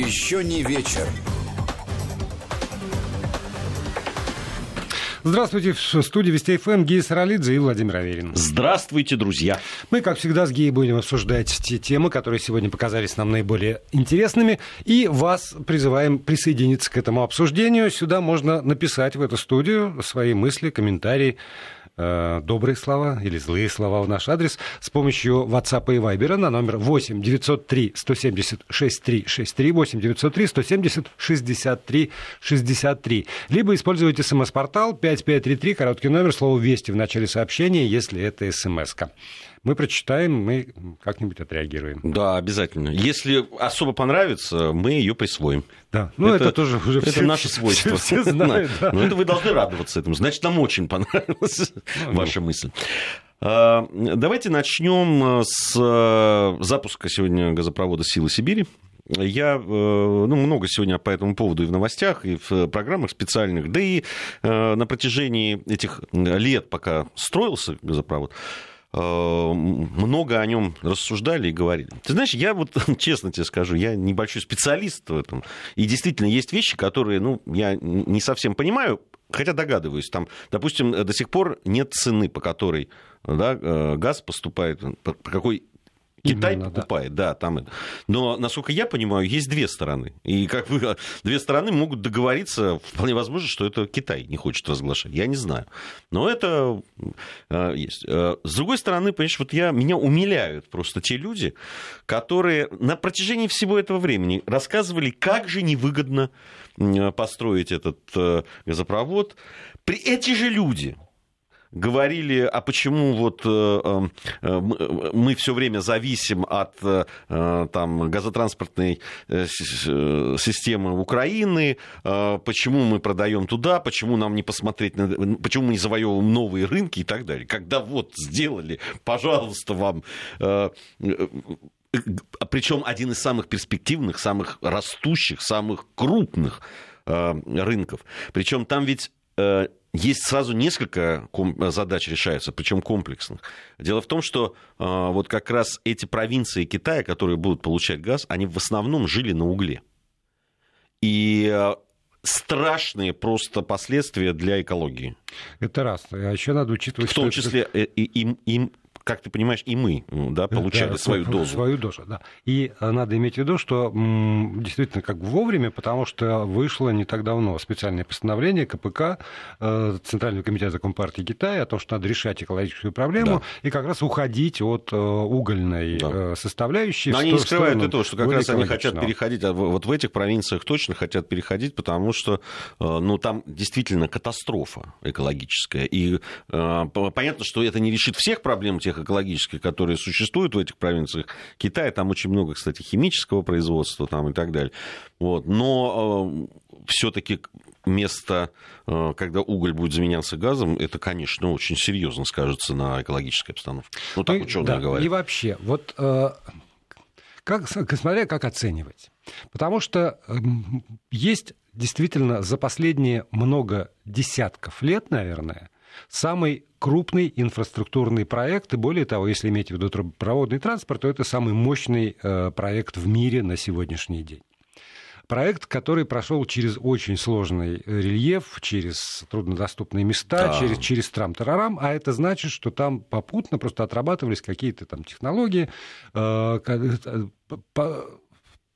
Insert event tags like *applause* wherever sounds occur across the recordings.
Еще не вечер. Здравствуйте, в студии Вести ФМ Гея Саралидзе и Владимир Аверин. Здравствуйте, друзья. Мы, как всегда, с Геей будем обсуждать те темы, которые сегодня показались нам наиболее интересными, и вас призываем присоединиться к этому обсуждению. Сюда можно написать в эту студию свои мысли, комментарии, Э, добрые слова или злые слова в наш адрес с помощью WhatsApp и Viber на номер 8 903 170 63 63 8 903 170 63 63. Либо используйте смс-портал 5533, короткий номер, слово «Вести» в начале сообщения, если это смс-ка мы прочитаем, мы как-нибудь отреагируем. Да, обязательно. Если особо понравится, мы ее присвоим. Да, ну это, это тоже уже это все, наше свойство. Все, все знают, да. Но это вы должны радоваться этому. Значит, нам очень понравилась ну, ваша мысль. А, давайте начнем с э, запуска сегодня газопровода «Силы Сибири». Я э, ну, много сегодня по этому поводу и в новостях, и в программах специальных, да и э, на протяжении этих лет, пока строился газопровод, Э, много о нем рассуждали и говорили. Ты знаешь, я вот *laughs* честно тебе скажу, я небольшой специалист в этом. И действительно есть вещи, которые, ну, я не совсем понимаю, хотя догадываюсь. Там, допустим, до сих пор нет цены, по которой да, э, газ поступает, по какой Китай Именно, покупает, да. да, там. Но, насколько я понимаю, есть две стороны. И как вы, *laughs* две стороны могут договориться, вполне возможно, что это Китай не хочет разглашать. Я не знаю. Но это э, есть. Э, с другой стороны, понимаешь, вот я, меня умиляют просто те люди, которые на протяжении всего этого времени рассказывали, как же невыгодно построить этот э, газопровод. При эти же люди, говорили, а почему вот э, э, мы все время зависим от э, там, газотранспортной системы Украины, почему мы продаем туда, почему нам не посмотреть, на, почему мы не завоевываем новые рынки и так далее. Когда вот сделали, пожалуйста, вам причем один из самых перспективных, самых растущих, самых крупных рынков. Причем там ведь есть сразу несколько задач решаются, причем комплексных. Дело в том, что э, вот как раз эти провинции Китая, которые будут получать газ, они в основном жили на угле. И э, страшные просто последствия для экологии. Это раз. А еще надо учитывать, в том числе это... им, им как ты понимаешь, и мы да, получали да, свою дозу. Свою дозу, да. И э, надо иметь в виду, что действительно как вовремя, потому что вышло не так давно специальное постановление КПК, э, Центрального комитета Компартии Китая, о том, что надо решать экологическую проблему да. и как раз уходить от э, угольной да. составляющей. Но они не скрывают и то, что как раз они хотят переходить, а вот в этих провинциях точно хотят переходить, потому что ну, там действительно катастрофа экологическая. И понятно, что это не решит всех проблем тех экологических, которые существуют в этих провинциях Китая. Там очень много, кстати, химического производства там и так далее. Вот. Но э, все-таки место, э, когда уголь будет заменяться газом, это, конечно, очень серьезно скажется на экологической обстановке. Ну, так ученые да, говорят. И вообще, вот э, как, смотря как оценивать. Потому что э, есть действительно за последние много десятков лет, наверное, самый крупный инфраструктурный проект, и более того, если иметь в виду трубопроводный транспорт, то это самый мощный э, проект в мире на сегодняшний день. Проект, который прошел через очень сложный рельеф, через труднодоступные места, да. через, через трам-тарарам, а это значит, что там попутно просто отрабатывались какие-то там технологии, э, э,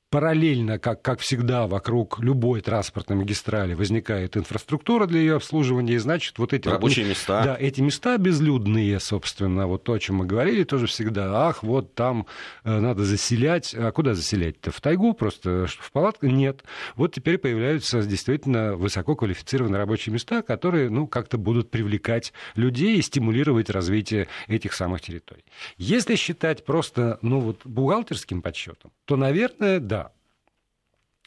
параллельно, как, как всегда, вокруг любой транспортной магистрали возникает инфраструктура для ее обслуживания, и значит, вот эти... Рабочие места. Да, эти места безлюдные, собственно, вот то, о чем мы говорили, тоже всегда, ах, вот там э, надо заселять, а куда заселять-то? В тайгу просто, в палатку? Нет. Вот теперь появляются действительно высококвалифицированные рабочие места, которые, ну, как-то будут привлекать людей и стимулировать развитие этих самых территорий. Если считать просто, ну, вот бухгалтерским подсчетом, то, наверное, да,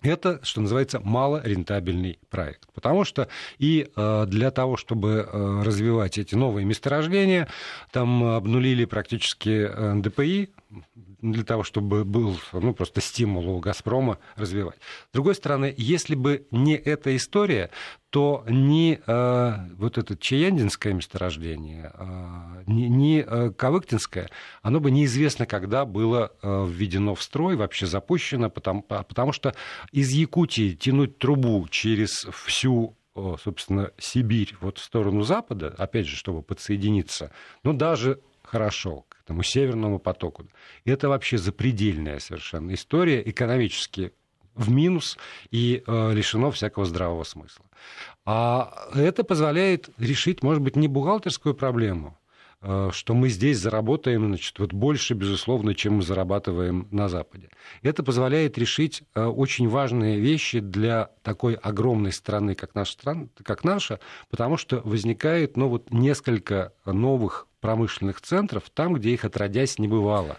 это, что называется, малорентабельный проект. Потому что и э, для того, чтобы э, развивать эти новые месторождения, там обнулили практически э, ДПИ, для того, чтобы был ну, просто стимул у «Газпрома» развивать. С другой стороны, если бы не эта история, то ни э, вот это Чаяндинское месторождение, э, ни, ни э, Кавыктинское, оно бы неизвестно, когда было э, введено в строй, вообще запущено, потому, потому что из Якутии тянуть трубу через всю собственно, Сибирь вот в сторону Запада, опять же, чтобы подсоединиться, ну, даже хорошо, к этому Северному потоку. Это вообще запредельная совершенно история, экономически в минус и э, лишено всякого здравого смысла. А это позволяет решить, может быть, не бухгалтерскую проблему, Э, что мы здесь заработаем значит, вот больше, безусловно, чем мы зарабатываем на Западе. Это позволяет решить э, очень важные вещи для такой огромной страны, как наша, как наша потому что возникает ну, вот несколько новых промышленных центров там, где их отродясь не бывало.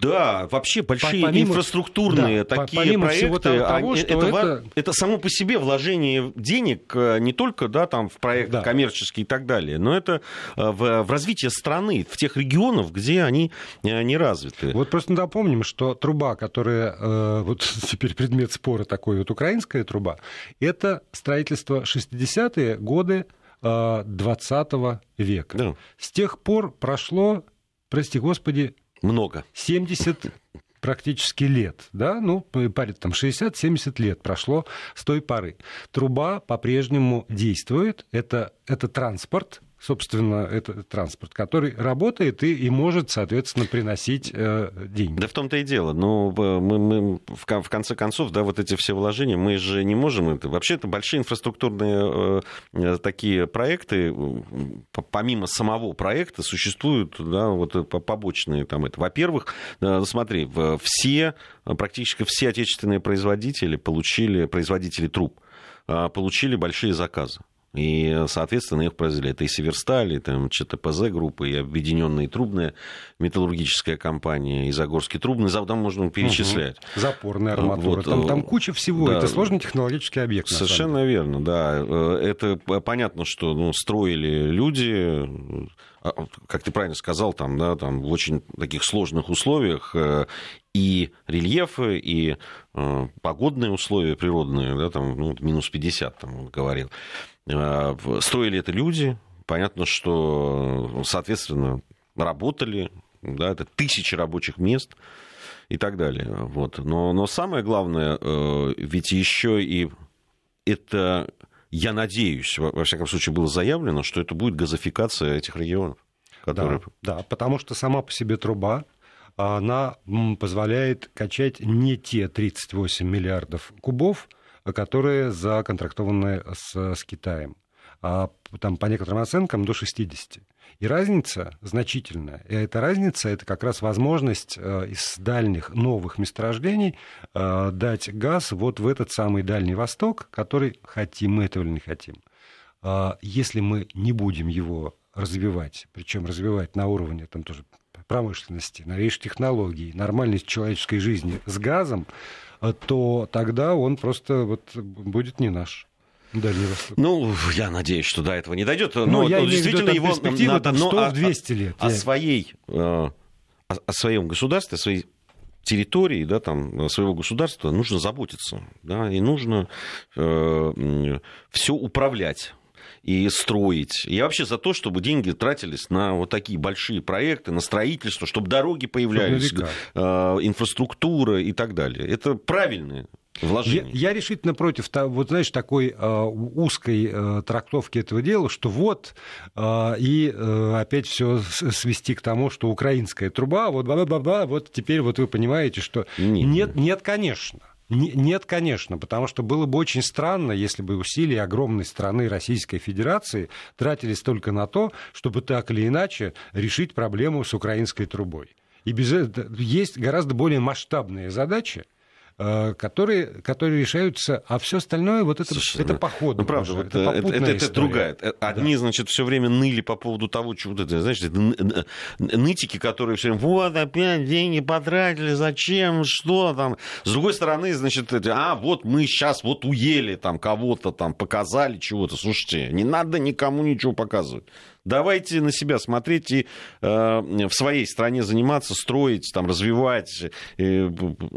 Да, вообще большие помимо, инфраструктурные да, такие помимо проекты, того, они, что это, это... это само по себе вложение денег э, не только да, там, в проект да. коммерческий и так далее, но это э, в, в развитие страны, в тех регионах, где они э, не развиты. Вот просто напомним, что труба, которая вот *laughs* теперь предмет спора такой, вот украинская труба, это строительство 60-е годы 20 века. Да. С тех пор прошло, прости господи, много. 70 практически лет, да, ну, парит там 60-70 лет прошло с той поры. Труба по-прежнему действует, это, это транспорт, собственно, это транспорт, который работает и, и может, соответственно, приносить э, деньги. Да в том-то и дело. Но ну, мы, мы, в, в конце концов, да, вот эти все вложения, мы же не можем... Это, вообще, это большие инфраструктурные э, такие проекты. Помимо самого проекта существуют да, вот, э, побочные там это. Во-первых, э, смотри, все, практически все отечественные производители получили, производители труб, э, получили большие заказы. И, соответственно, их произвели. Это и Северсталь, и там ЧТПЗ группа, и Объединенная трубная металлургическая компания, и Загорский трубный завод, там можно перечислять. Угу. Запорная арматура. Вот, там, там куча всего. Да, это сложный технологический объект. Совершенно верно, да. Это понятно, что ну, строили люди, а, как ты правильно сказал, там, да, там в очень таких сложных условиях э, и рельефы, и э, погодные условия природные, да, там, ну, минус 50, там, он говорил. Э, строили это люди, понятно, что, соответственно, работали, да, это тысячи рабочих мест и так далее. Вот. Но, но самое главное, э, ведь еще и это, я надеюсь, во всяком случае было заявлено, что это будет газификация этих регионов. Которые... Да, да, потому что сама по себе труба, она позволяет качать не те 38 миллиардов кубов, которые законтрактованы с, с Китаем. А там по некоторым оценкам до 60. И разница значительная. И эта разница – это как раз возможность э, из дальних новых месторождений э, дать газ вот в этот самый Дальний Восток, который хотим мы этого или не хотим. А если мы не будем его развивать, причем развивать на уровне там тоже промышленности, новейших технологий, нормальной человеческой жизни с газом, э, то тогда он просто вот будет не наш. Дальний Восток. Ну, я надеюсь, что до этого не дойдет. Но, но я действительно его надо, но 100-200 лет. О, я... своей, э, о, о своем государстве, о своей территории, да, там, своего государства нужно заботиться, да, и нужно э, все управлять и строить. Я вообще за то, чтобы деньги тратились на вот такие большие проекты, на строительство, чтобы дороги появлялись, э, инфраструктура и так далее. Это правильные вложений. Я, я решительно против, вот знаешь, такой э, узкой э, трактовки этого дела, что вот э, и э, опять все свести к тому, что украинская труба, вот бла-бла-бла, вот теперь вот вы понимаете, что нет, нет, нет конечно. Нет, конечно, потому что было бы очень странно, если бы усилия огромной страны Российской Федерации тратились только на то, чтобы так или иначе решить проблему с украинской трубой. И без этого есть гораздо более масштабные задачи, которые, которые решаются, а все остальное вот это, Слушай, это походу. Ну, правда, уже, вот это, это, это, это другая. Э, одни, да. значит, все время ныли по поводу того, что вот это, знаешь, это нытики, которые все время, вот опять деньги потратили, зачем, что там. С другой стороны, значит, а вот мы сейчас вот уели там кого-то там, показали чего-то. Слушайте, не надо никому ничего показывать. Давайте на себя смотреть и э, в своей стране заниматься, строить, там, развивать. Э,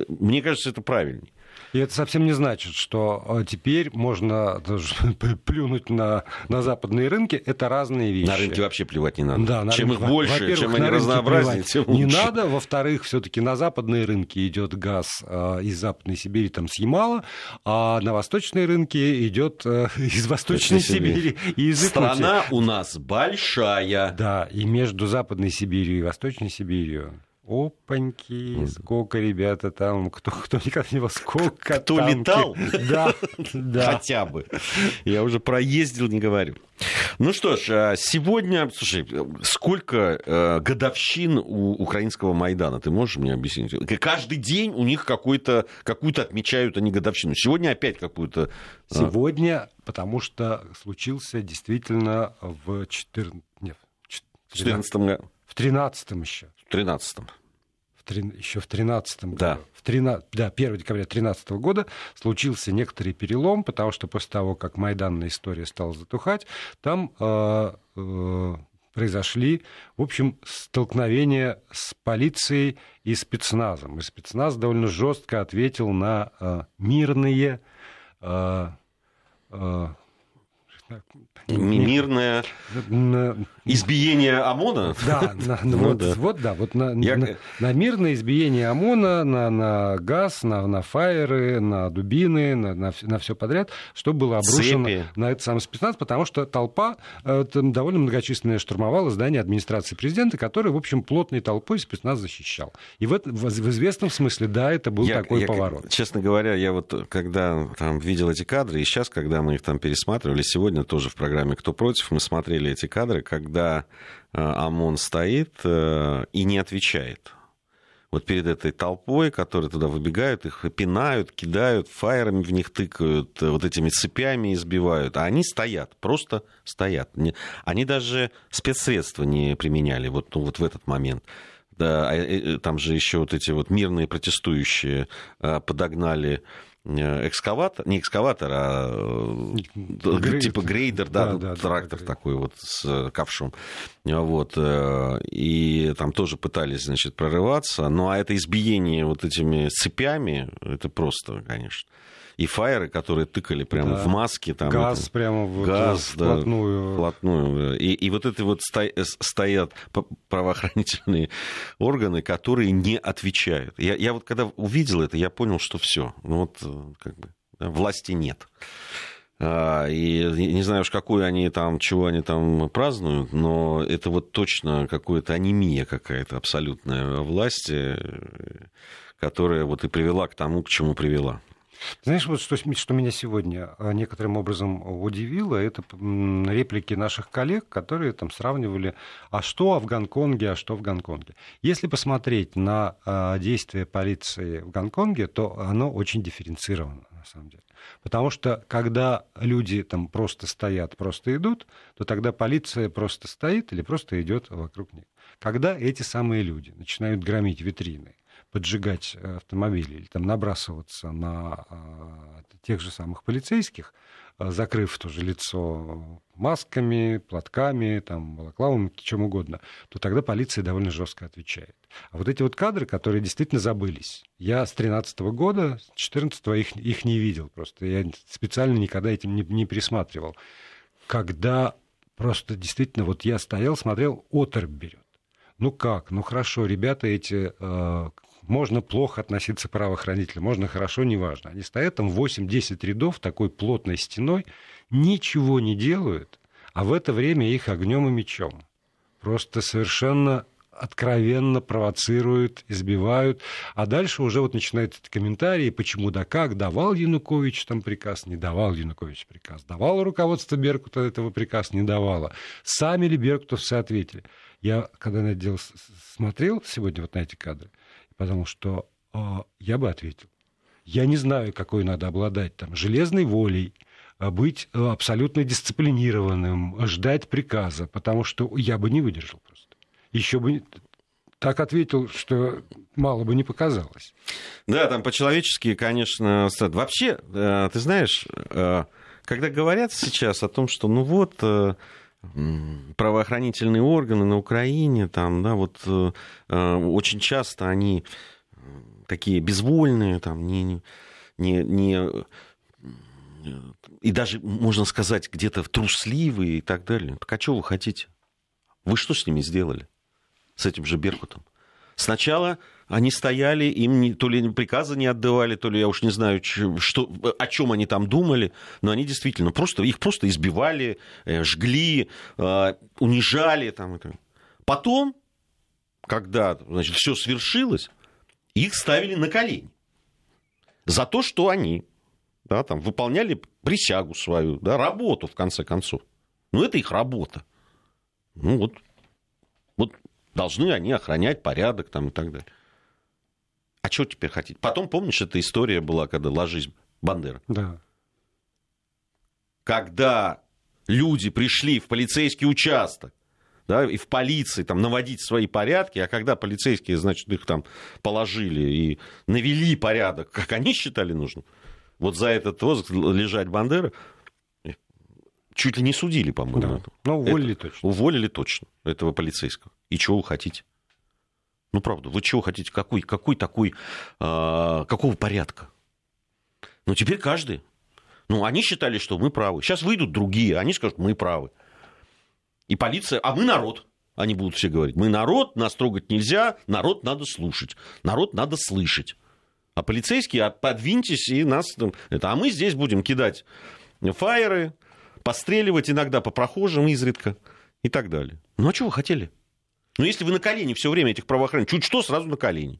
мне кажется, это правильнее. И это совсем не значит, что э, теперь можно *laughs* плюнуть на, на западные рынки. Это разные вещи. На рынке вообще плевать не надо. Да, чем рынке, их больше, чем они разнообразнее, тем лучше. Не надо. Во-вторых, все-таки на западные рынки идет газ э, из Западной Сибири, там с Ямала, а на восточные рынки идет э, *laughs* из Восточной Сибири и из Страна у нас большая. Да, и между Западной Сибирью и Восточной Сибирью Опаньки, сколько ребята там, кто, кто никогда не сколько Кто там... летал? Да, *laughs* да. Хотя бы. Я уже проездил, не говорю. Ну что ж, а сегодня, слушай, сколько э, годовщин у украинского Майдана, ты можешь мне объяснить? Каждый день у них какой-то, какую-то отмечают они годовщину. Сегодня опять какую-то... А? Сегодня, потому что случился действительно в 14... Нет, в 14 году. В 13 еще. В 13-м. В три, еще в 13 году. Да. В 13, да, 1 декабря 2013 года случился некоторый перелом, потому что после того, как майданная история стала затухать, там э, э, произошли, в общем, столкновения с полицией и спецназом. И спецназ довольно жестко ответил на э, мирные э, э, Мирное избиение ОМОНа? Да, *laughs* на, ну, вот, да. вот да, вот на, Я... на, на мирное избиение ОМОНа, на, на газ, на, на фаеры, на дубины, на, на, на все подряд, что было обрушено Цепи. на этот самый спецназ, потому что толпа э, довольно многочисленная штурмовала здание администрации президента, который, в общем, плотной толпой спецназ защищал. И в, в, в известном смысле, да, это был я, такой я, поворот. Честно говоря, я вот когда там видел эти кадры, и сейчас, когда мы их там пересматривали, сегодня тоже в программе «Кто против?» мы смотрели эти кадры, когда э, ОМОН стоит э, и не отвечает. Вот перед этой толпой, которые туда выбегают, их пинают, кидают, фаерами в них тыкают, э, вот этими цепями избивают. А они стоят, просто стоят. Они даже спецсредства не применяли вот, ну, вот в этот момент. Да, там же еще вот эти вот мирные протестующие подогнали экскаватор, не экскаватор, а э, Грейдер. типа грейдер, да, да, да трактор да, такой вот с ковшом. Вот. Э, и там тоже пытались, значит, прорываться. Ну, а это избиение вот этими цепями, это просто, конечно и фаеры, которые тыкали прямо да. в маске. Там, газ это, прямо вот газ, вплотную. Да, вплотную. И, и вот эти вот стоят правоохранительные *laughs* органы, которые не отвечают. Я, я вот когда увидел это, я понял, что все. Ну вот как бы да, власти нет. А, и не знаю уж, какую они там, чего они там празднуют, но это вот точно какая-то анемия какая-то абсолютная власти, которая вот и привела к тому, к чему привела. Знаешь, вот что, что меня сегодня а, некоторым образом удивило, это реплики наших коллег, которые там сравнивали, а что в Гонконге, а что в Гонконге. Если посмотреть на а, действия полиции в Гонконге, то оно очень дифференцировано, на самом деле. Потому что когда люди там просто стоят, просто идут, то тогда полиция просто стоит или просто идет вокруг них. Когда эти самые люди начинают громить витрины, поджигать э, автомобили или там набрасываться на а, тех же самых полицейских, а, закрыв тоже лицо масками, платками, там, балаклавами, чем угодно, то тогда полиция довольно жестко отвечает. А вот эти вот кадры, которые действительно забылись, я с 13 года, с 14 их, их не видел просто, я специально никогда этим не, не пересматривал. Когда просто действительно, вот я стоял, смотрел, оторопь берет. Ну как? Ну хорошо, ребята эти э, можно плохо относиться к правоохранителям, можно хорошо, неважно. Они стоят там 8-10 рядов такой плотной стеной, ничего не делают, а в это время их огнем и мечом. Просто совершенно откровенно провоцируют, избивают. А дальше уже вот начинают эти комментарии, почему да как, давал Янукович там приказ, не давал Янукович приказ, давало руководство Беркута этого приказ, не давало. Сами ли беркутовцы ответили? Я, когда на это дело смотрел сегодня вот на эти кадры, потому что э, я бы ответил. Я не знаю, какой надо обладать там железной волей, а быть э, абсолютно дисциплинированным, ждать приказа, потому что я бы не выдержал просто. Еще бы так ответил, что мало бы не показалось. Да, там по-человечески, конечно, вообще, э, ты знаешь, э, когда говорят сейчас о том, что ну вот правоохранительные органы на Украине, там, да, вот э, э, очень часто они такие безвольные, там, не, не, не, и даже, можно сказать, где-то трусливые и так далее. Так а что вы хотите? Вы что с ними сделали? С этим же Беркутом? Сначала они стояли, им не, то ли приказы не отдавали, то ли я уж не знаю, что, о чем они там думали, но они действительно просто, их просто избивали, э, жгли, э, унижали. Там, Потом, когда значит, все свершилось, их ставили на колени за то, что они да, там, выполняли присягу свою, да, работу, в конце концов. Ну, это их работа. Ну, вот, вот должны они охранять порядок там, и так далее. А что теперь хотите? Потом, помнишь, эта история была, когда ложись Бандера? Да. Когда люди пришли в полицейский участок, да, и в полиции там наводить свои порядки, а когда полицейские, значит, их там положили и навели порядок, как они считали нужным, вот за этот розыск лежать Бандера чуть ли не судили, по-моему. Да. Ну, уволили это, точно. Уволили точно этого полицейского. И чего вы хотите? Ну, правда, вы чего хотите? Какой, какой такой, а, какого порядка? Ну, теперь каждый. Ну, они считали, что мы правы. Сейчас выйдут другие, они скажут, мы правы. И полиция, а мы народ. Они будут все говорить, мы народ, нас трогать нельзя, народ надо слушать, народ надо слышать. А полицейские, подвиньтесь и нас... Это, а мы здесь будем кидать фаеры, постреливать иногда по прохожим изредка и так далее. Ну, а что вы хотели? Ну, если вы на колени все время этих правоохранителей, чуть что, сразу на колени.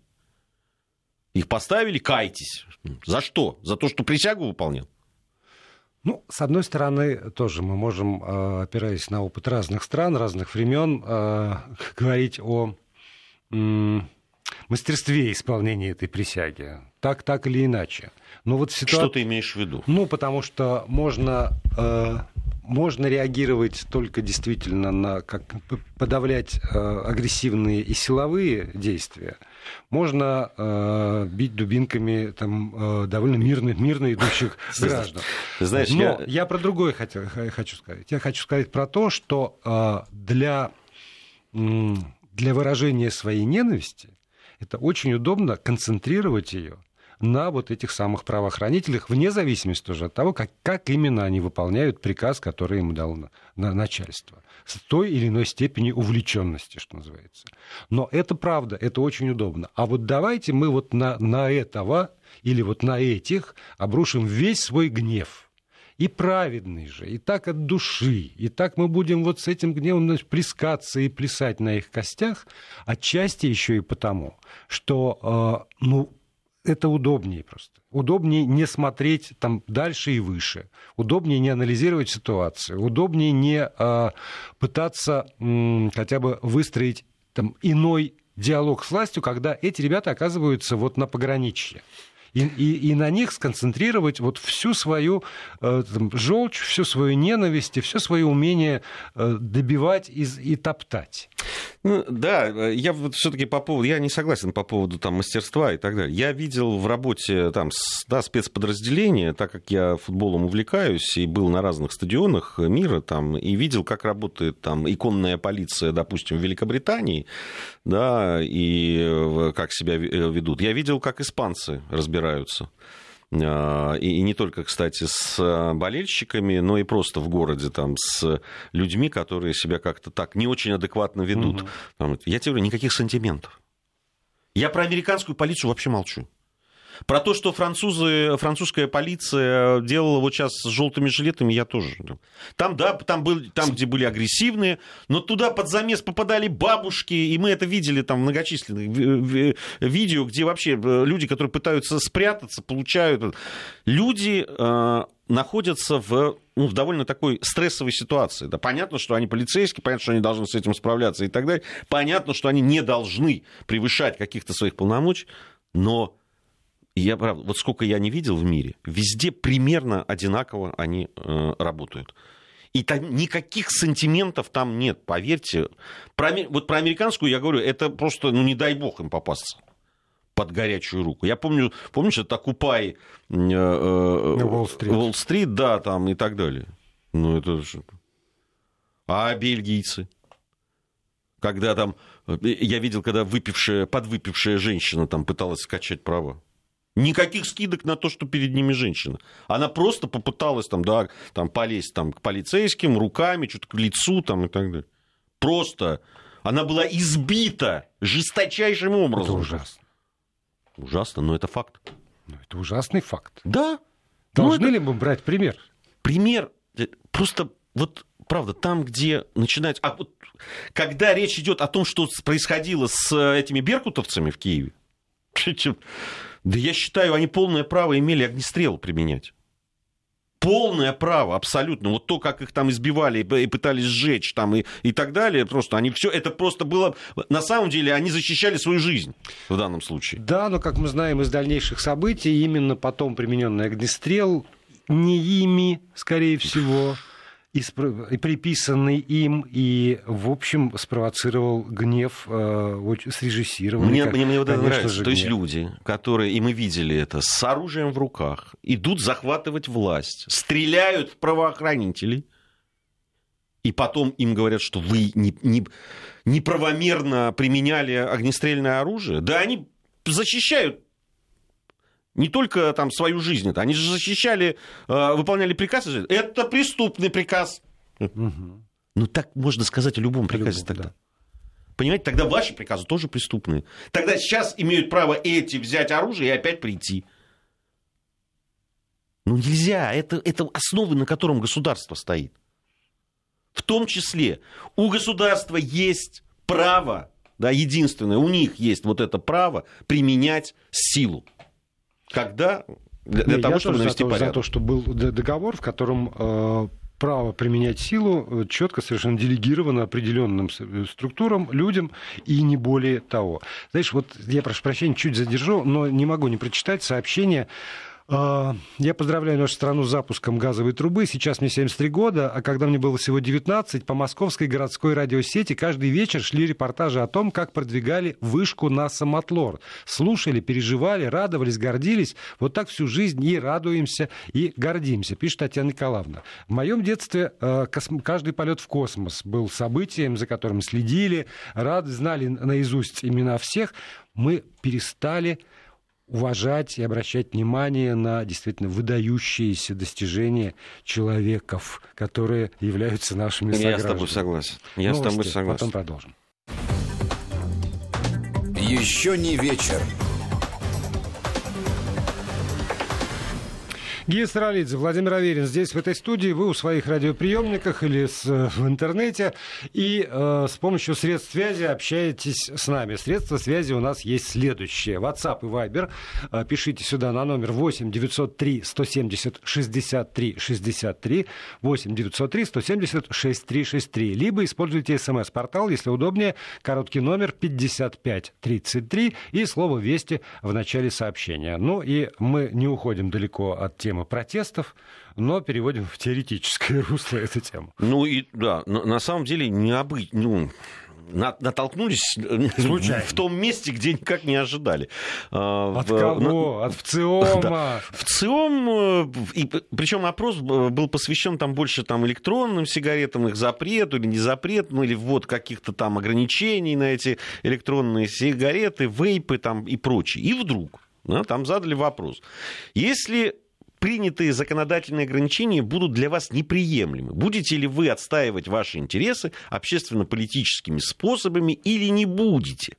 Их поставили, кайтесь. За что? За то, что присягу выполнял? Ну, с одной стороны, тоже мы можем, э, опираясь на опыт разных стран, разных времен, э, *laughs* говорить о мастерстве исполнения этой присяги. Так, так или иначе. Но вот ситуация... Что ты имеешь в виду? Ну, потому что можно, э, можно реагировать только действительно на как подавлять э, агрессивные и силовые действия. Можно э, бить дубинками там, э, довольно мирно, мирно идущих *laughs* граждан. Знаешь, Но я... я про другое хотел, хочу сказать. Я хочу сказать про то, что э, для, для выражения своей ненависти это очень удобно концентрировать ее на вот этих самых правоохранителях, вне зависимости тоже от того, как, как именно они выполняют приказ, который им дало на, на начальство. С той или иной степени увлеченности, что называется. Но это правда, это очень удобно. А вот давайте мы вот на, на этого или вот на этих обрушим весь свой гнев и праведный же, и так от души, и так мы будем вот с этим гневом значит, плескаться и плясать на их костях, отчасти еще и потому, что, э, ну, это удобнее просто. Удобнее не смотреть там дальше и выше. Удобнее не анализировать ситуацию. Удобнее не э, пытаться э, хотя бы выстроить там иной диалог с властью, когда эти ребята оказываются вот на пограничье и, и, и на них сконцентрировать вот всю свою э, там, желчь, всю свою ненависть и все свое умение э, добивать и, и топтать. Ну, да, я вот все-таки по поводу, я не согласен по поводу там мастерства и так далее. Я видел в работе там да, спецподразделения, так как я футболом увлекаюсь и был на разных стадионах мира там и видел, как работает там иконная полиция, допустим, в Великобритании, да, и э, как себя ведут. Я видел, как испанцы разбираются. А, и не только, кстати, с а, болельщиками, но и просто в городе, там, с людьми, которые себя как-то так не очень адекватно ведут. Угу. Я тебе говорю, никаких сантиментов. Я про американскую полицию вообще молчу. Про то, что французы, французская полиция делала вот сейчас с желтыми жилетами, я тоже. Там, да, там, был, там, где были агрессивные, но туда под замес попадали бабушки, и мы это видели там в многочисленных видео, где вообще э, люди, которые пытаются спрятаться, получают... Люди э, находятся в, ну, в довольно такой стрессовой ситуации. Да, понятно, что они полицейские, понятно, что они должны с этим справляться и так далее. Понятно, что они не должны превышать каких-то своих полномочий, но я, правда, вот сколько я не видел в мире, везде примерно одинаково они э, работают. И там никаких сантиментов там нет, поверьте. Про, вот про американскую я говорю, это просто, ну не дай бог им попасться под горячую руку. Я помню, помнишь, это Окупай э, э, Уолл-стрит. Уолл-стрит, да, там и так далее. Ну, это же... А бельгийцы? Когда там, э, я видел, когда выпившая, подвыпившая женщина там пыталась скачать права. Никаких скидок на то, что перед ними женщина. Она просто попыталась там, да, там, полезть там, к полицейским руками, что-то к лицу там, и так далее. Просто она была избита жесточайшим образом. Это ужасно. Ужасно, но это факт. Ну, это ужасный факт. Да. Должны ну, ли мы брать пример? Пример, э, просто вот правда, там, где начинать... А вот когда речь идет о том, что происходило с этими беркутовцами в Киеве, *laughs* да я считаю, они полное право имели огнестрел применять. Полное право, абсолютно. Вот то, как их там избивали и пытались сжечь там и, и так далее, просто они все, это просто было, на самом деле, они защищали свою жизнь в данном случае. Да, но, как мы знаем из дальнейших событий, именно потом примененный огнестрел не ими, скорее всего, и, приписанный им, и, в общем, спровоцировал гнев, э, срежиссировал. Мне, как, мне, мне вот это нравится. Же, То есть люди, которые, и мы видели это, с оружием в руках, идут захватывать власть, стреляют в правоохранителей, и потом им говорят, что вы не, не, неправомерно применяли огнестрельное оружие. Да они защищают не только там свою жизнь, это они же защищали, э, выполняли приказ. Это преступный приказ. Угу. Ну так можно сказать о любом приказе любом, тогда. Да. Понимаете, тогда ваши приказы тоже преступные. Тогда сейчас имеют право эти взять оружие и опять прийти. Ну нельзя, это, это основы, на котором государство стоит. В том числе у государства есть право, да, единственное, у них есть вот это право применять силу. Когда? Для, для того, чтобы навести за порядок. За то, что был договор, в котором э, право применять силу э, четко совершенно делегировано определенным э, структурам, людям и не более того. Знаешь, вот я прошу прощения, чуть задержу, но не могу не прочитать сообщение я поздравляю нашу страну с запуском газовой трубы. Сейчас мне 73 года, а когда мне было всего 19, по московской городской радиосети каждый вечер шли репортажи о том, как продвигали вышку на самотлор. Слушали, переживали, радовались, гордились. Вот так всю жизнь и радуемся, и гордимся, пишет Татьяна Николаевна. В моем детстве а, каждый полет в космос был событием, за которым следили, рады, знали наизусть имена всех. Мы перестали уважать и обращать внимание на действительно выдающиеся достижения человеков, которые являются нашими согражданами. Я с тобой согласен. Я Новости, с тобой согласен. Потом продолжим. Еще не вечер. Гия Саралидзе, Владимир Аверин здесь, в этой студии. Вы у своих радиоприемниках или с, в интернете. И э, с помощью средств связи общаетесь с нами. Средства связи у нас есть следующие. WhatsApp и Viber. Э, пишите сюда на номер 8 903 170 63 63. 8 903 170 63 63. Либо используйте смс-портал, если удобнее. Короткий номер 55 33 и слово «Вести» в начале сообщения. Ну и мы не уходим далеко от темы темы протестов, но переводим в теоретическое *laughs* русло эту тему. Ну и да, на, на самом деле необычно. Ну натолкнулись Случайно. *laughs* в том месте, где никак не ожидали. А, От в, кого? На... От *laughs* ВЦИОМа? Да. В ЦИОМ, э, и, причем опрос был посвящен там больше там, электронным сигаретам, их запрету или не запрету, ну или ввод каких-то там ограничений на эти электронные сигареты, вейпы там и прочее. И вдруг да, там задали вопрос. Если принятые законодательные ограничения будут для вас неприемлемы. Будете ли вы отстаивать ваши интересы общественно-политическими способами или не будете?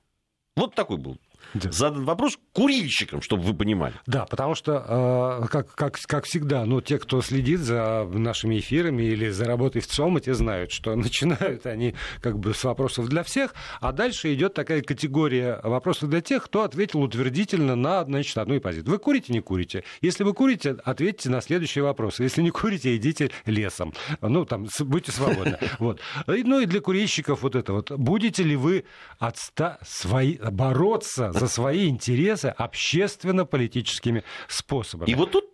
Вот такой был да. задан вопрос курильщикам, чтобы вы понимали. Да, потому что, э, как, как, как всегда, ну, те, кто следит за нашими эфирами или за работой в ЦОМа, те знают, что *laughs* начинают они как бы с вопросов для всех, а дальше идет такая категория вопросов для тех, кто ответил утвердительно на значит, одну позицию. Вы курите, не курите? Если вы курите, ответьте на следующий вопрос. Если не курите, идите лесом. Ну, там, будьте свободны. *laughs* Вот. Ну и для курильщиков вот это вот. Будете ли вы отста... свои... бороться за за свои интересы общественно-политическими способами. И вот тут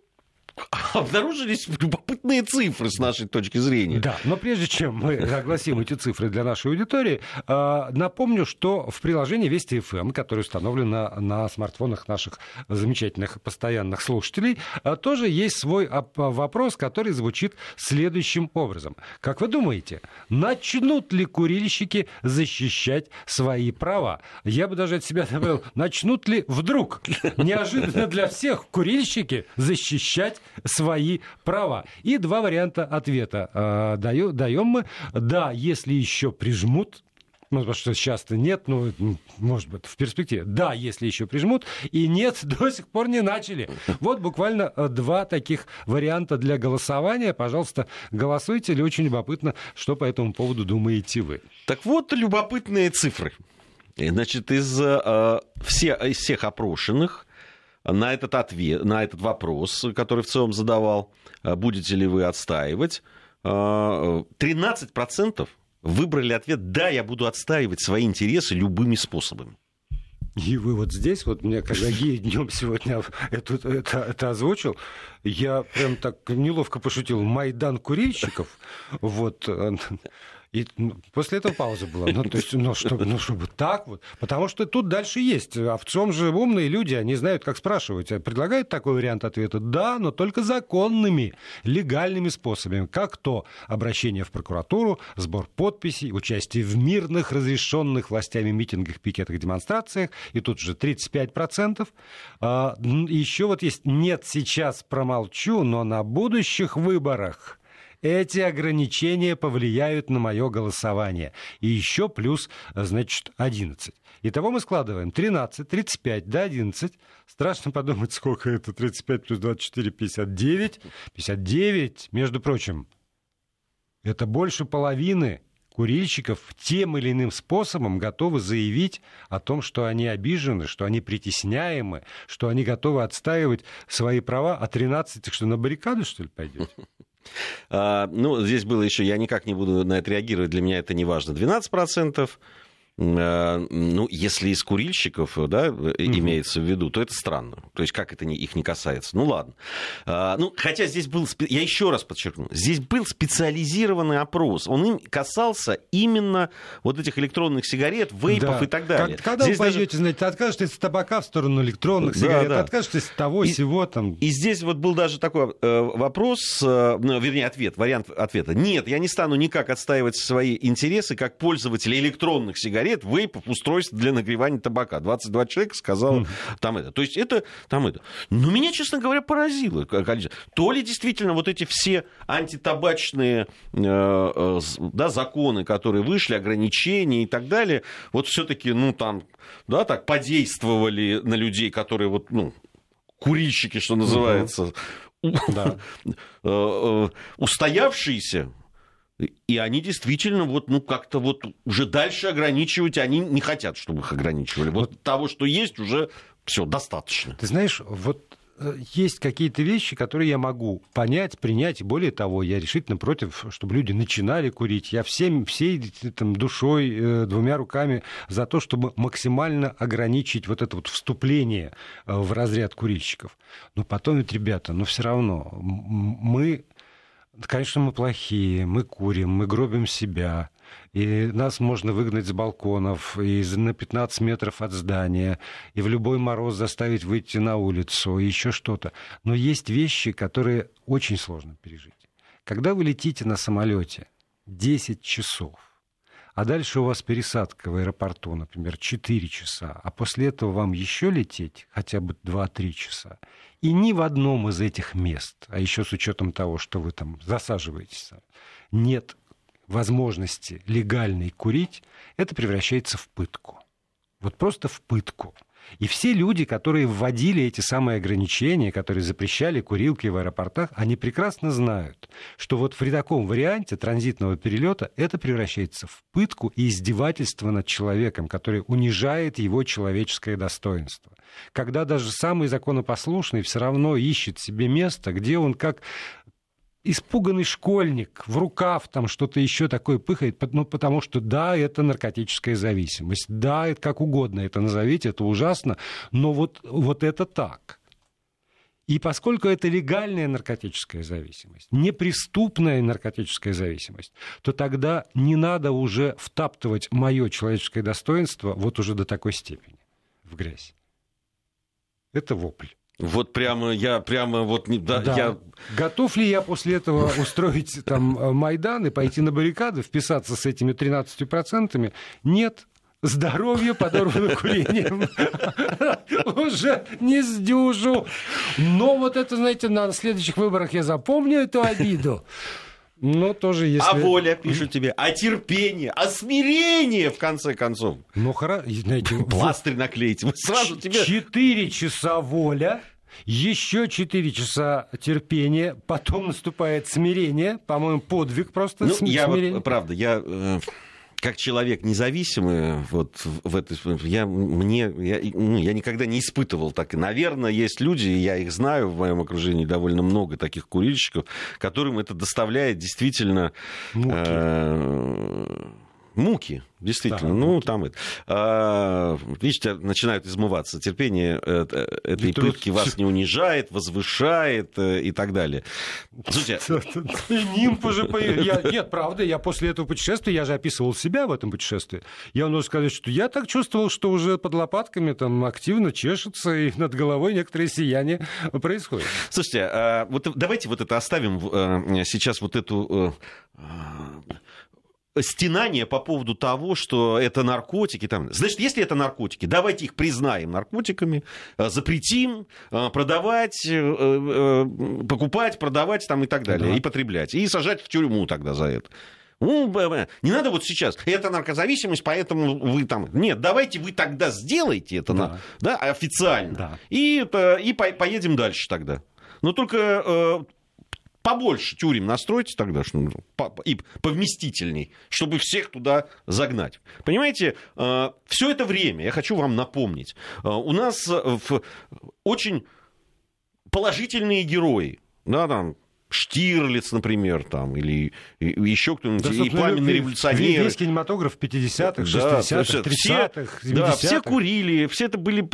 *laughs* обнаружились любопытные цифры с нашей точки зрения. Да, но прежде чем мы *laughs* огласим эти цифры для нашей аудитории, а, напомню, что в приложении Вести ФМ, которое установлено на смартфонах наших замечательных постоянных слушателей, а, тоже есть свой вопрос, который звучит следующим образом. Как вы думаете, начнут ли курильщики защищать свои права? Я бы даже от себя добавил, начнут ли вдруг, *laughs* неожиданно для всех, курильщики защищать свои права. И два варианта ответа э, даем мы. Да, если еще прижмут, ну, потому что сейчас-то нет, ну, может быть, в перспективе. Да, если еще прижмут, и нет, *laughs* до сих пор не начали. Вот буквально э, два таких варианта для голосования. Пожалуйста, голосуйте, или очень любопытно, что по этому поводу думаете вы. Так вот, любопытные цифры. Значит, из, э, все, из всех опрошенных на этот, ответ, на этот вопрос, который в целом задавал, э, будете ли вы отстаивать, 13% э, выбрали ответ «да, я буду отстаивать свои интересы любыми способами». И вы вот здесь, вот мне, когда *laughs* Гея днем сегодня это, это, это озвучил, я прям так неловко пошутил. Майдан курильщиков, *laughs* вот, э, и ну, после этого пауза была. Ну, то есть, ну, чтобы, ну, чтобы так вот. Потому что тут дальше есть. А в чем же умные люди, они знают, как спрашивать. Предлагают такой вариант ответа? Да, но только законными, легальными способами. Как то обращение в прокуратуру, сбор подписей, участие в мирных, разрешенных властями митингах, пикетах, демонстрациях. И тут же 35%. А, еще вот есть «нет, сейчас промолчу, но на будущих выборах» эти ограничения повлияют на мое голосование. И еще плюс, значит, 11. Итого мы складываем 13, 35 до 11. Страшно подумать, сколько это 35 плюс 24, 59. 59, между прочим, это больше половины курильщиков тем или иным способом готовы заявить о том, что они обижены, что они притесняемы, что они готовы отстаивать свои права, а 13, что на баррикаду, что ли, пойдете? А, ну, здесь было еще, я никак не буду на это реагировать, для меня это не важно, 12%. Э, ну, если из курильщиков, да, mm-hmm. имеется в виду, то это странно. То есть, как это не, их не касается? Ну, ладно. А, ну, хотя здесь был, я еще раз подчеркну, здесь был специализированный опрос. Он им касался именно вот этих электронных сигарет, вейпов да. и так далее. Как, когда здесь вы пойдете, даже... знаете, откажетесь от табака в сторону электронных сигарет, да, да. откажетесь от того, и, всего там. И здесь вот был даже такой э, вопрос, э, ну, вернее, ответ, вариант ответа. Нет, я не стану никак отстаивать свои интересы как пользователь электронных сигарет, сигарет, вейпов, устройств для нагревания табака. 22 человека сказал там это. То есть это там это. Но меня, честно говоря, поразило. То ли действительно вот эти все антитабачные э, э, да, законы, которые вышли, ограничения и так далее, вот все-таки, ну, там, да, так подействовали на людей, которые вот, ну, курильщики, что называется, да. *laughs* Э, устоявшиеся, и они действительно вот, ну, как-то вот уже дальше ограничивать, они не хотят, чтобы их ограничивали. Вот, вот того, что есть, уже все достаточно. Ты знаешь, вот э, есть какие-то вещи, которые я могу понять, принять, более того, я решительно против, чтобы люди начинали курить. Я всем, всей там, душой, э, двумя руками за то, чтобы максимально ограничить вот это вот вступление э, в разряд курильщиков. Но потом ведь, ребята, но все равно мы Конечно, мы плохие, мы курим, мы гробим себя, и нас можно выгнать с балконов, и на 15 метров от здания, и в любой мороз заставить выйти на улицу, и еще что-то. Но есть вещи, которые очень сложно пережить. Когда вы летите на самолете 10 часов, а дальше у вас пересадка в аэропорту, например, 4 часа, а после этого вам еще лететь хотя бы 2-3 часа. И ни в одном из этих мест, а еще с учетом того, что вы там засаживаетесь, нет возможности легальной курить, это превращается в пытку. Вот просто в пытку. И все люди, которые вводили эти самые ограничения, которые запрещали курилки в аэропортах, они прекрасно знают, что вот в таком варианте транзитного перелета это превращается в пытку и издевательство над человеком, который унижает его человеческое достоинство. Когда даже самый законопослушный все равно ищет себе место, где он как испуганный школьник в рукав там что-то еще такое пыхает, ну, потому что да, это наркотическая зависимость, да, это как угодно это назовите, это ужасно, но вот, вот это так. И поскольку это легальная наркотическая зависимость, неприступная наркотическая зависимость, то тогда не надо уже втаптывать мое человеческое достоинство вот уже до такой степени в грязь. Это вопль. Вот прямо я прямо вот не да, да. я готов ли я после этого *laughs* устроить там Майдан и пойти на баррикады, вписаться с этими 13 процентами? Нет, здоровье подорвано *laughs* курением. *laughs* Уже не сдюжу. Но вот это, знаете, на следующих выборах я запомню эту обиду. Но тоже если... А воля, пишут тебе, а терпение, а смирение, в конце концов. Ну, хорошо, знаете... *laughs* Пластырь наклеить, сразу тебе... Четыре часа воля, еще 4 часа терпения, потом наступает смирение, по-моему, подвиг просто ну, см- я смирение. Вот, правда, я э, как человек независимый, вот в этой, я, мне, я, ну, я никогда не испытывал так. Наверное, есть люди, я их знаю в моем окружении довольно много таких курильщиков, которым это доставляет действительно... Муки. Э, муки, действительно. Да, ну, муки. там это. А, видите, начинают измываться. Терпение э, этой Труд... пытки вас не унижает, возвышает э, и так далее. Слушайте... *laughs* *laughs* Нимф уже я... Нет, правда, я после этого путешествия, я же описывал себя в этом путешествии. Я могу сказать, что я так чувствовал, что уже под лопатками там активно чешется, и над головой некоторые сияние происходит. Слушайте, а, вот давайте вот это оставим э, сейчас вот эту стенание по поводу того, что это наркотики. Там. Значит, если это наркотики, давайте их признаем наркотиками, э, запретим э, продавать, э, покупать, продавать там, и так далее, да. и потреблять. И сажать в тюрьму тогда за это. Ну, не надо вот сейчас, это наркозависимость, поэтому вы там... Нет, давайте вы тогда сделайте это да. Да, официально, да. И, и поедем дальше тогда. Но только побольше тюрем настройте тогда, ну, и повместительней, чтобы всех туда загнать. Понимаете, э, все это время, я хочу вам напомнить, э, у нас э, очень положительные герои, да, там, Штирлиц, например, там, или еще кто-нибудь, да, и пламенный революционер. Весь кинематограф 50-х, 60-х, 30-х, 70-х. Да, все курили, все это были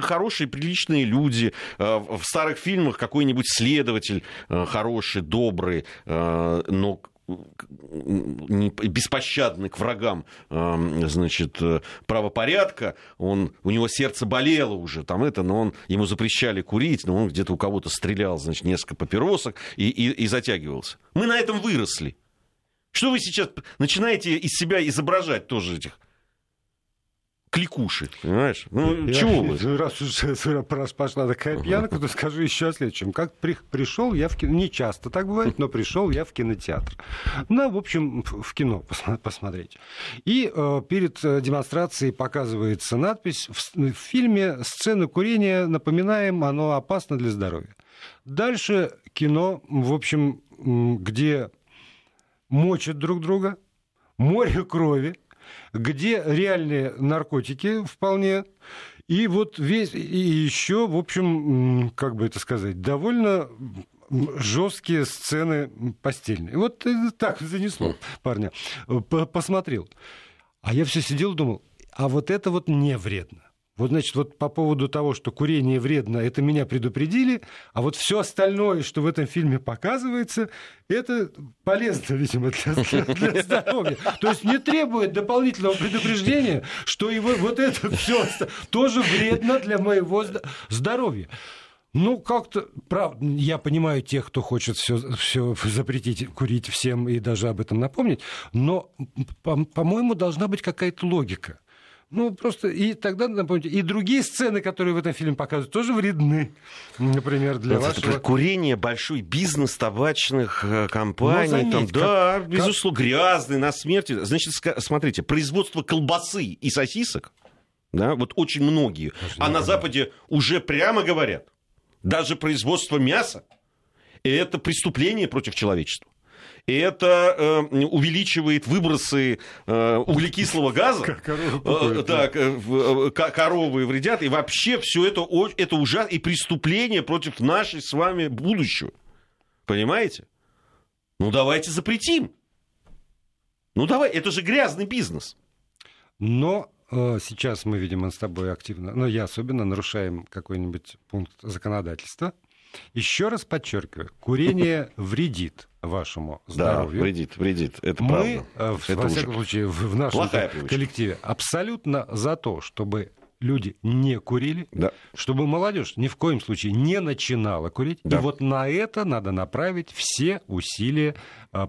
хорошие, приличные люди. Э, в старых фильмах какой-нибудь следователь э, хороший, добрый, э, но беспощадный к врагам значит, правопорядка, он, у него сердце болело уже, там это, но он, ему запрещали курить, но он где-то у кого-то стрелял, значит, несколько папиросок и, и, и затягивался. Мы на этом выросли. Что вы сейчас начинаете из себя изображать тоже этих кликуши, понимаешь? Ну, я, чего вы? *laughs* Раз уже *laughs* раз пошла такая пьянка, то скажу еще о следующем. Как при, пришел я в кино, не часто так бывает, но пришел я в кинотеатр. Ну, в общем, в кино посмотреть. И э, перед э, демонстрацией показывается надпись в, в фильме «Сцена курения, напоминаем, оно опасно для здоровья». Дальше кино, в общем, где мочат друг друга, море крови, где реальные наркотики вполне. И вот весь, и еще, в общем, как бы это сказать, довольно жесткие сцены постельные. Вот так занесло парня. Посмотрел. А я все сидел и думал, а вот это вот не вредно. Вот, значит, вот по поводу того, что курение вредно, это меня предупредили, а вот все остальное, что в этом фильме показывается, это полезно, видимо, для, *laughs* для здоровья. То есть не требует дополнительного предупреждения, что и вот это все тоже вредно для моего здоровья. Ну, как-то, правда, я понимаю тех, кто хочет все, все запретить курить всем и даже об этом напомнить, но, по-моему, должна быть какая-то логика. Ну, просто и тогда, напомните, и другие сцены, которые в этом фильме показывают, тоже вредны. Например, для вот вашего... Курение, большой бизнес табачных э, компаний. Ну, заметь, там, да, как... безусловно, грязный, на смерти. Значит, смотрите, производство колбасы и сосисок, да, вот очень многие, Даже а на Западе уже прямо говорят, даже производство мяса, это преступление против человечества и это э, увеличивает выбросы э, углекислого газа. Э, так, э, коровы вредят, и вообще все это, это ужасно, и преступление против нашей с вами будущего. Понимаете? Ну, давайте запретим. Ну, давай, это же грязный бизнес. Но э, сейчас мы, видимо, с тобой активно, но я особенно нарушаем какой-нибудь пункт законодательства. Еще раз подчеркиваю, курение *laughs* вредит вашему здоровью. Да, вредит, вредит. Это Мы, правда. э, в, Это во всяком случае, в, нашем коллективе абсолютно за то, чтобы люди не курили, Да. чтобы молодежь ни в коем случае не начинала курить. Да. И вот на это надо направить все усилия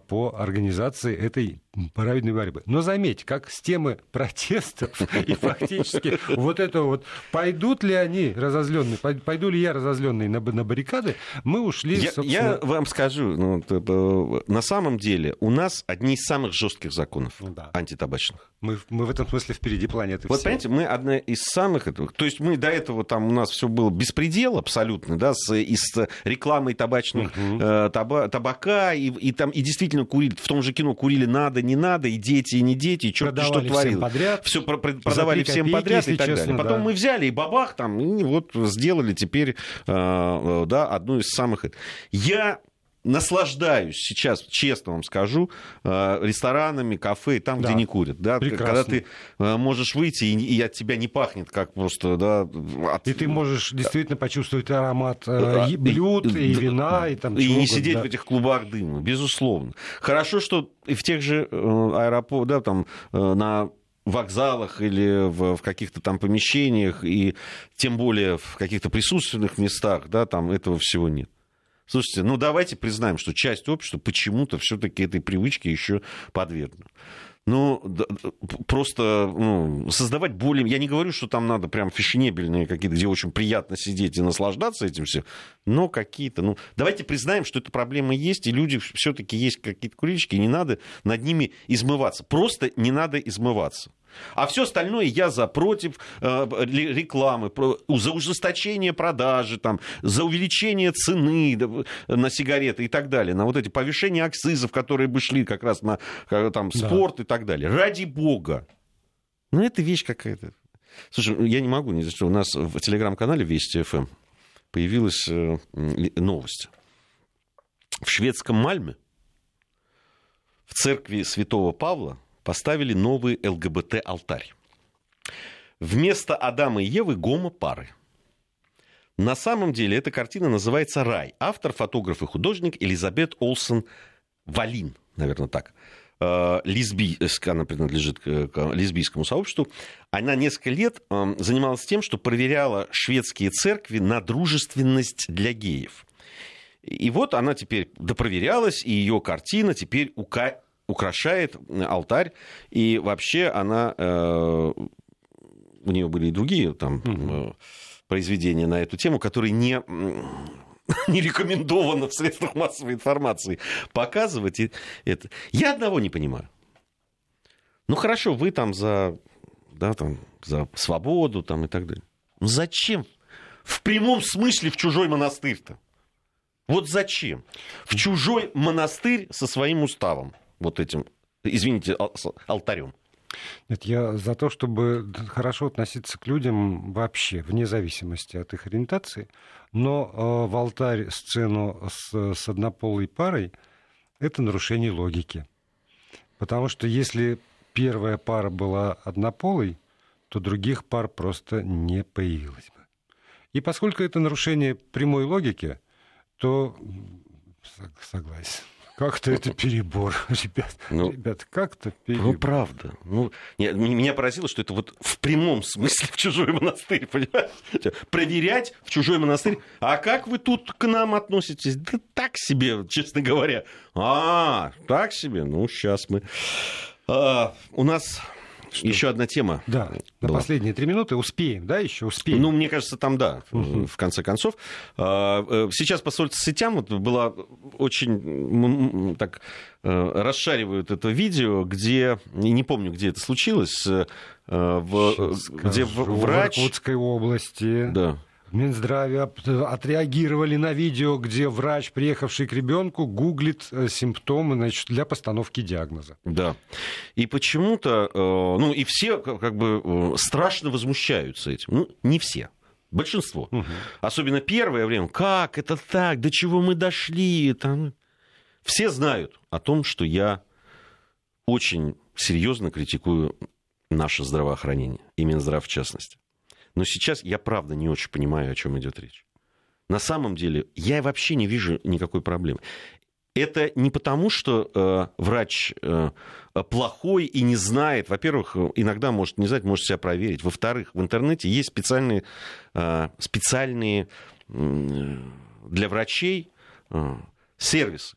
по организации этой праведной борьбы. Но заметьте, как с темы протестов *laughs* и фактически вот это вот, пойдут ли они разозленные, пойду ли я разозленный на, на баррикады, мы ушли, Я, собственно... я вам скажу, ну, п- на самом деле у нас одни из самых жестких законов Ну да. антитабачных. Мы, мы в этом смысле впереди планеты Вот всей. понимаете, мы одна из самых этого. То есть мы до этого там у нас все было беспредел абсолютно, да, с, и с рекламой табачных э, таба- табака и, и там и действительно курили. В том же кино курили надо, не надо, и дети, и не дети, и черт что Продавали подряд. Все продавали три всем подряд и так честно, далее. Потом да. мы взяли и бабах там, и вот сделали теперь, э, э, да, одну из самых. Я наслаждаюсь сейчас, честно вам скажу, э, ресторанами, кафе, там, Да. где не курят. Да, Прекрасно. когда ты э, можешь выйти, и, и от тебя не пахнет, как просто, да, от- И ты можешь действительно почувствовать аромат э, Да, и и- блюд, и, да, вина, и там и не угодно, сидеть да. в этих клубах дыма, безусловно. Хорошо, что и в тех же аэропортах, да, там, на вокзалах или в, в каких-то там помещениях, и тем более в каких-то присутственных местах, да, там этого всего нет. Слушайте, ну давайте признаем, что часть общества почему-то все-таки этой привычке еще подвергнута. Ну, просто ну, создавать более... Я не говорю, что там надо прям фешенебельные какие-то, где очень приятно сидеть и наслаждаться этим все, но какие-то... Ну, давайте признаем, что эта проблема есть, и люди все-таки есть какие-то курильщики, и не надо над ними измываться. Просто не надо измываться. А все остальное я за против э, ре- рекламы, про- за ужесточение продажи, там, за увеличение цены да, на сигареты и так далее, на вот эти повышения акцизов, которые бы шли как раз на э, там, Да. спорт и так далее. Ради бога. Ну, это вещь какая-то. Слушай, я не могу ни за что. У нас в телеграм-канале Вести ФМ появилась э, новость. В шведском Мальме в церкви святого Павла поставили новый ЛГБТ-алтарь. Вместо Адама и Евы гомо-пары. На самом деле эта картина называется «Рай». Автор, фотограф и художник Элизабет Олсен Валин, наверное, так. Э, Лесбийская, она принадлежит к к лесбийскому сообществу. Она несколько лет э, занималась тем, что проверяла шведские церкви на дружественность для геев. И вот она теперь допроверялась, и ее картина теперь ука- украшает алтарь. И вообще она... э, у нее были и другие там э, произведения на эту тему, которые не, *laughs* не рекомендовано в средствах массовой информации показывать это. Я одного не понимаю. Ну хорошо, вы там за, да, там, за свободу там, и так далее. Ну зачем? В прямом смысле в чужой монастырь-то. Вот зачем? В чужой монастырь со своим уставом. Вот этим, извините, алтарем. Нет, я за то, чтобы хорошо относиться к людям вообще, вне зависимости от их ориентации. Но э, в алтарь сцену с, с однополой парой – это нарушение логики. Потому что если первая пара была однополой, то других пар просто не появилось бы. И поскольку это нарушение прямой логики, то согласен. Как-то это перебор, *laughs* ребят. Ну, ребят, как-то Ну, перебор. правда. Ну, не, м- меня поразило, что это вот в прямом смысле *laughs* в чужой монастырь, понимаешь? Проверять в чужой монастырь. А как вы тут к нам относитесь? Да так себе, честно говоря. А, так себе? Ну, сейчас мы... А, у нас еще одна тема. Да, на была. последние три минуты успеем, да, еще успеем. Ну, мне кажется, там да, в конце концов. А, э, Сейчас по соцсетям вот была очень так э, расшаривают это видео, где не помню, где это случилось, э, в- где скажу. врач, В Иркутской области да, в Минздраве от- отреагировали на видео, где врач, приехавший к ребенку, гуглит э, симптомы значит, для постановки диагноза. да, и почему-то, э, ну и все как бы э, страшно возмущаются этим, ну не все. Большинство. Особенно первое время. Как это так? До чего мы дошли? Там... Все знают о том, что я очень серьезно критикую наше здравоохранение, и Минздрав в частности. Но сейчас я правда не очень понимаю, о чем идет речь. На самом деле я вообще не вижу никакой проблемы. Это не потому, что э, врач э, плохой и не знает. Во-первых, иногда может не знать, может себя проверить. Во-вторых, в интернете есть специальные, э, специальные э, для врачей э, сервисы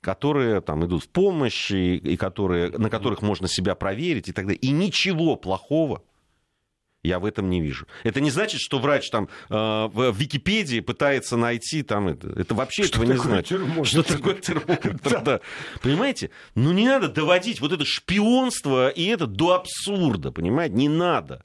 которые там идут в помощь, и, и которые, на которых можно себя проверить и так далее. И ничего плохого я в этом не вижу. Это не значит, что врач там э, в Википедии пытается найти там это. Это вообще что этого не значит. Термометр? Что такое термометр? *laughs* Да. Понимаете? Ну не надо доводить вот это шпионство и это до абсурда, понимаете? Не надо.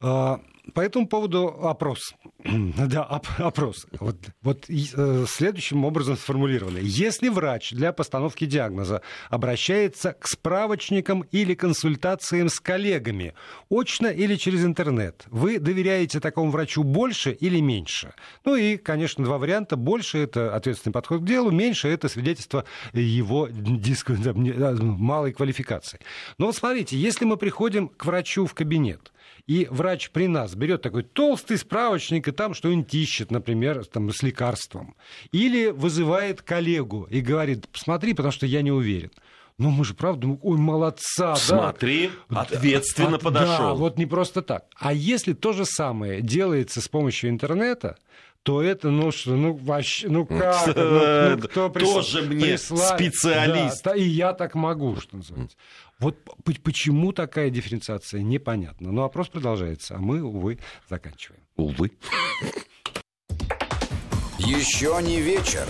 А, по этому поводу опрос. Да, опрос. Вот, вот э, следующим образом сформулировано. Если врач для постановки диагноза обращается к справочникам или консультациям с коллегами, очно или через интернет, вы доверяете такому врачу больше или меньше? Ну и, конечно, два варианта. Больше это ответственный подход к делу, меньше это свидетельство его малой квалификации. Но вот смотрите, если мы приходим к врачу в кабинет, и врач при нас берет такой толстый справочник и там что-нибудь ищет, например, там, с лекарством. Или вызывает коллегу и говорит, посмотри, потому что я не уверен. Ну, мы же правда, ой, молодца, Смотри, да. ответственно От, подошел. Да, вот не просто так. А если то же самое делается с помощью интернета, то это, ну что, ну вообще, ну как, ну, ну кто прис... Тоже мне присла... специалист. Да, и я так могу, что называется. Вот почему такая дифференциация, непонятно. Но опрос продолжается, а мы, увы, заканчиваем. Увы. Еще не вечер.